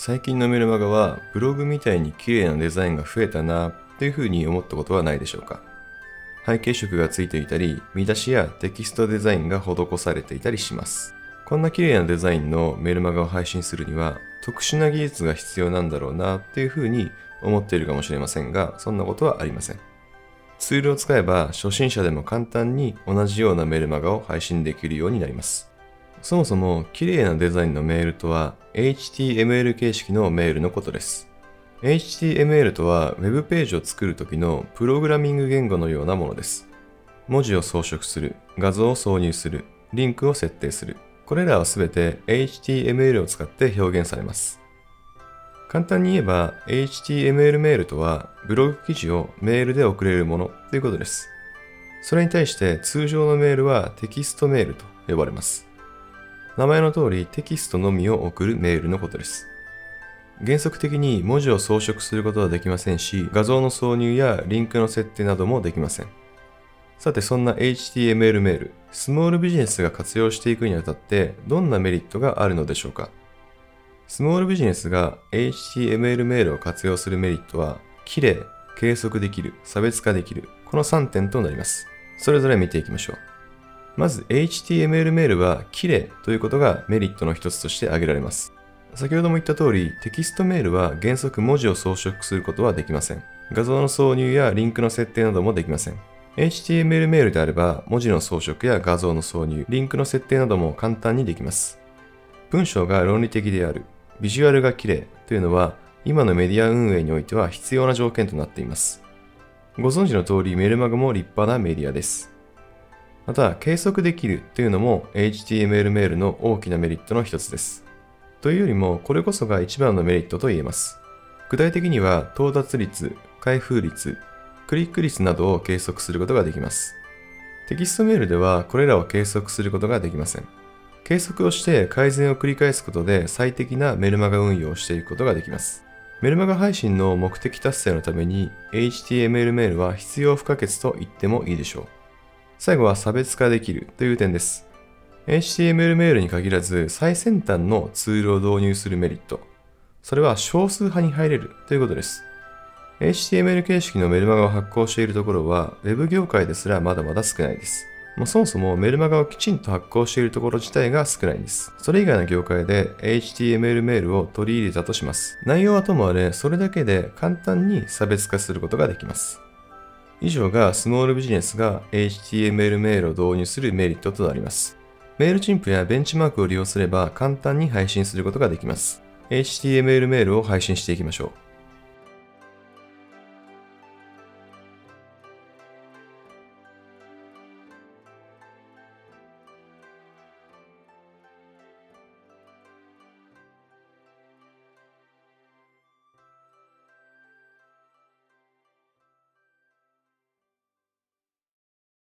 最近のメルマガはブログみたいに綺麗なデザインが増えたなっていうふうに思ったことはないでしょうか？背景色がついていたり、見出しやテキストデザインが施されていたりします。こんな綺麗なデザインのメルマガを配信するには特殊な技術が必要なんだろうなっていうふうに思っているかもしれませんが、そんなことはありません。ツールを使えば初心者でも簡単に同じようなメルマガを配信できるようになります。そもそも綺麗なデザインのメールとは HTML 形式のメールのことです。HTML とは Web ページを作るときのプログラミング言語のようなものです。文字を装飾する、画像を挿入する、リンクを設定する。これらはすべて HTML を使って表現されます。簡単に言えば HTML メールとはブログ記事をメールで送れるものということです。それに対して通常のメールはテキストメールと呼ばれます。名前の通りテキストのみを送るメールのことです。原則的に文字を装飾することはできませんし、画像の挿入やリンクの設定などもできません。さて、そんな HTML メール、スモールビジネスが活用していくにあたってどんなメリットがあるのでしょうか？スモールビジネスが HTML メールを活用するメリットは、綺麗、計測できる、差別化できる、この3点となります。それぞれ見ていきましょう。まず HTML メールは綺麗ということがメリットの一つとして挙げられます。先ほども言った通り、テキストメールは原則文字を装飾することはできません。画像の挿入やリンクの設定などもできません。HTML メールであれば、文字の装飾や画像の挿入、リンクの設定なども簡単にできます。文章が論理的である、ビジュアルが綺麗というのは、今のメディア運営においては必要な条件となっています。ご存知の通り、メルマガも立派なメディアです。また、計測できるというのも HTML メールの大きなメリットの一つです。というよりも、これこそが一番のメリットと言えます。具体的には、到達率、開封率、クリック率などを計測することができます。テキストメールではこれらを計測することができません。計測をして改善を繰り返すことで最適なメルマガ運用をしていくことができます。メルマガ配信の目的達成のために HTML メールは必要不可欠と言ってもいいでしょう。最後は差別化できるという点です。HTML メールに限らず最先端のツールを導入するメリット。それは少数派に入れるということです。HTML 形式のメルマガを発行しているところは Web 業界ですらまだまだ少ないです。もうそもそもメルマガをきちんと発行しているところ自体が少ないんです。それ以外の業界で HTML メールを取り入れたとします。内容はともあれ、それだけで簡単に差別化することができます。以上がスモールビジネスが HTML メールを導入するメリットとなります。メールチンプやベンチマークを利用すれば簡単に配信することができます。HTML メールを配信していきましょう。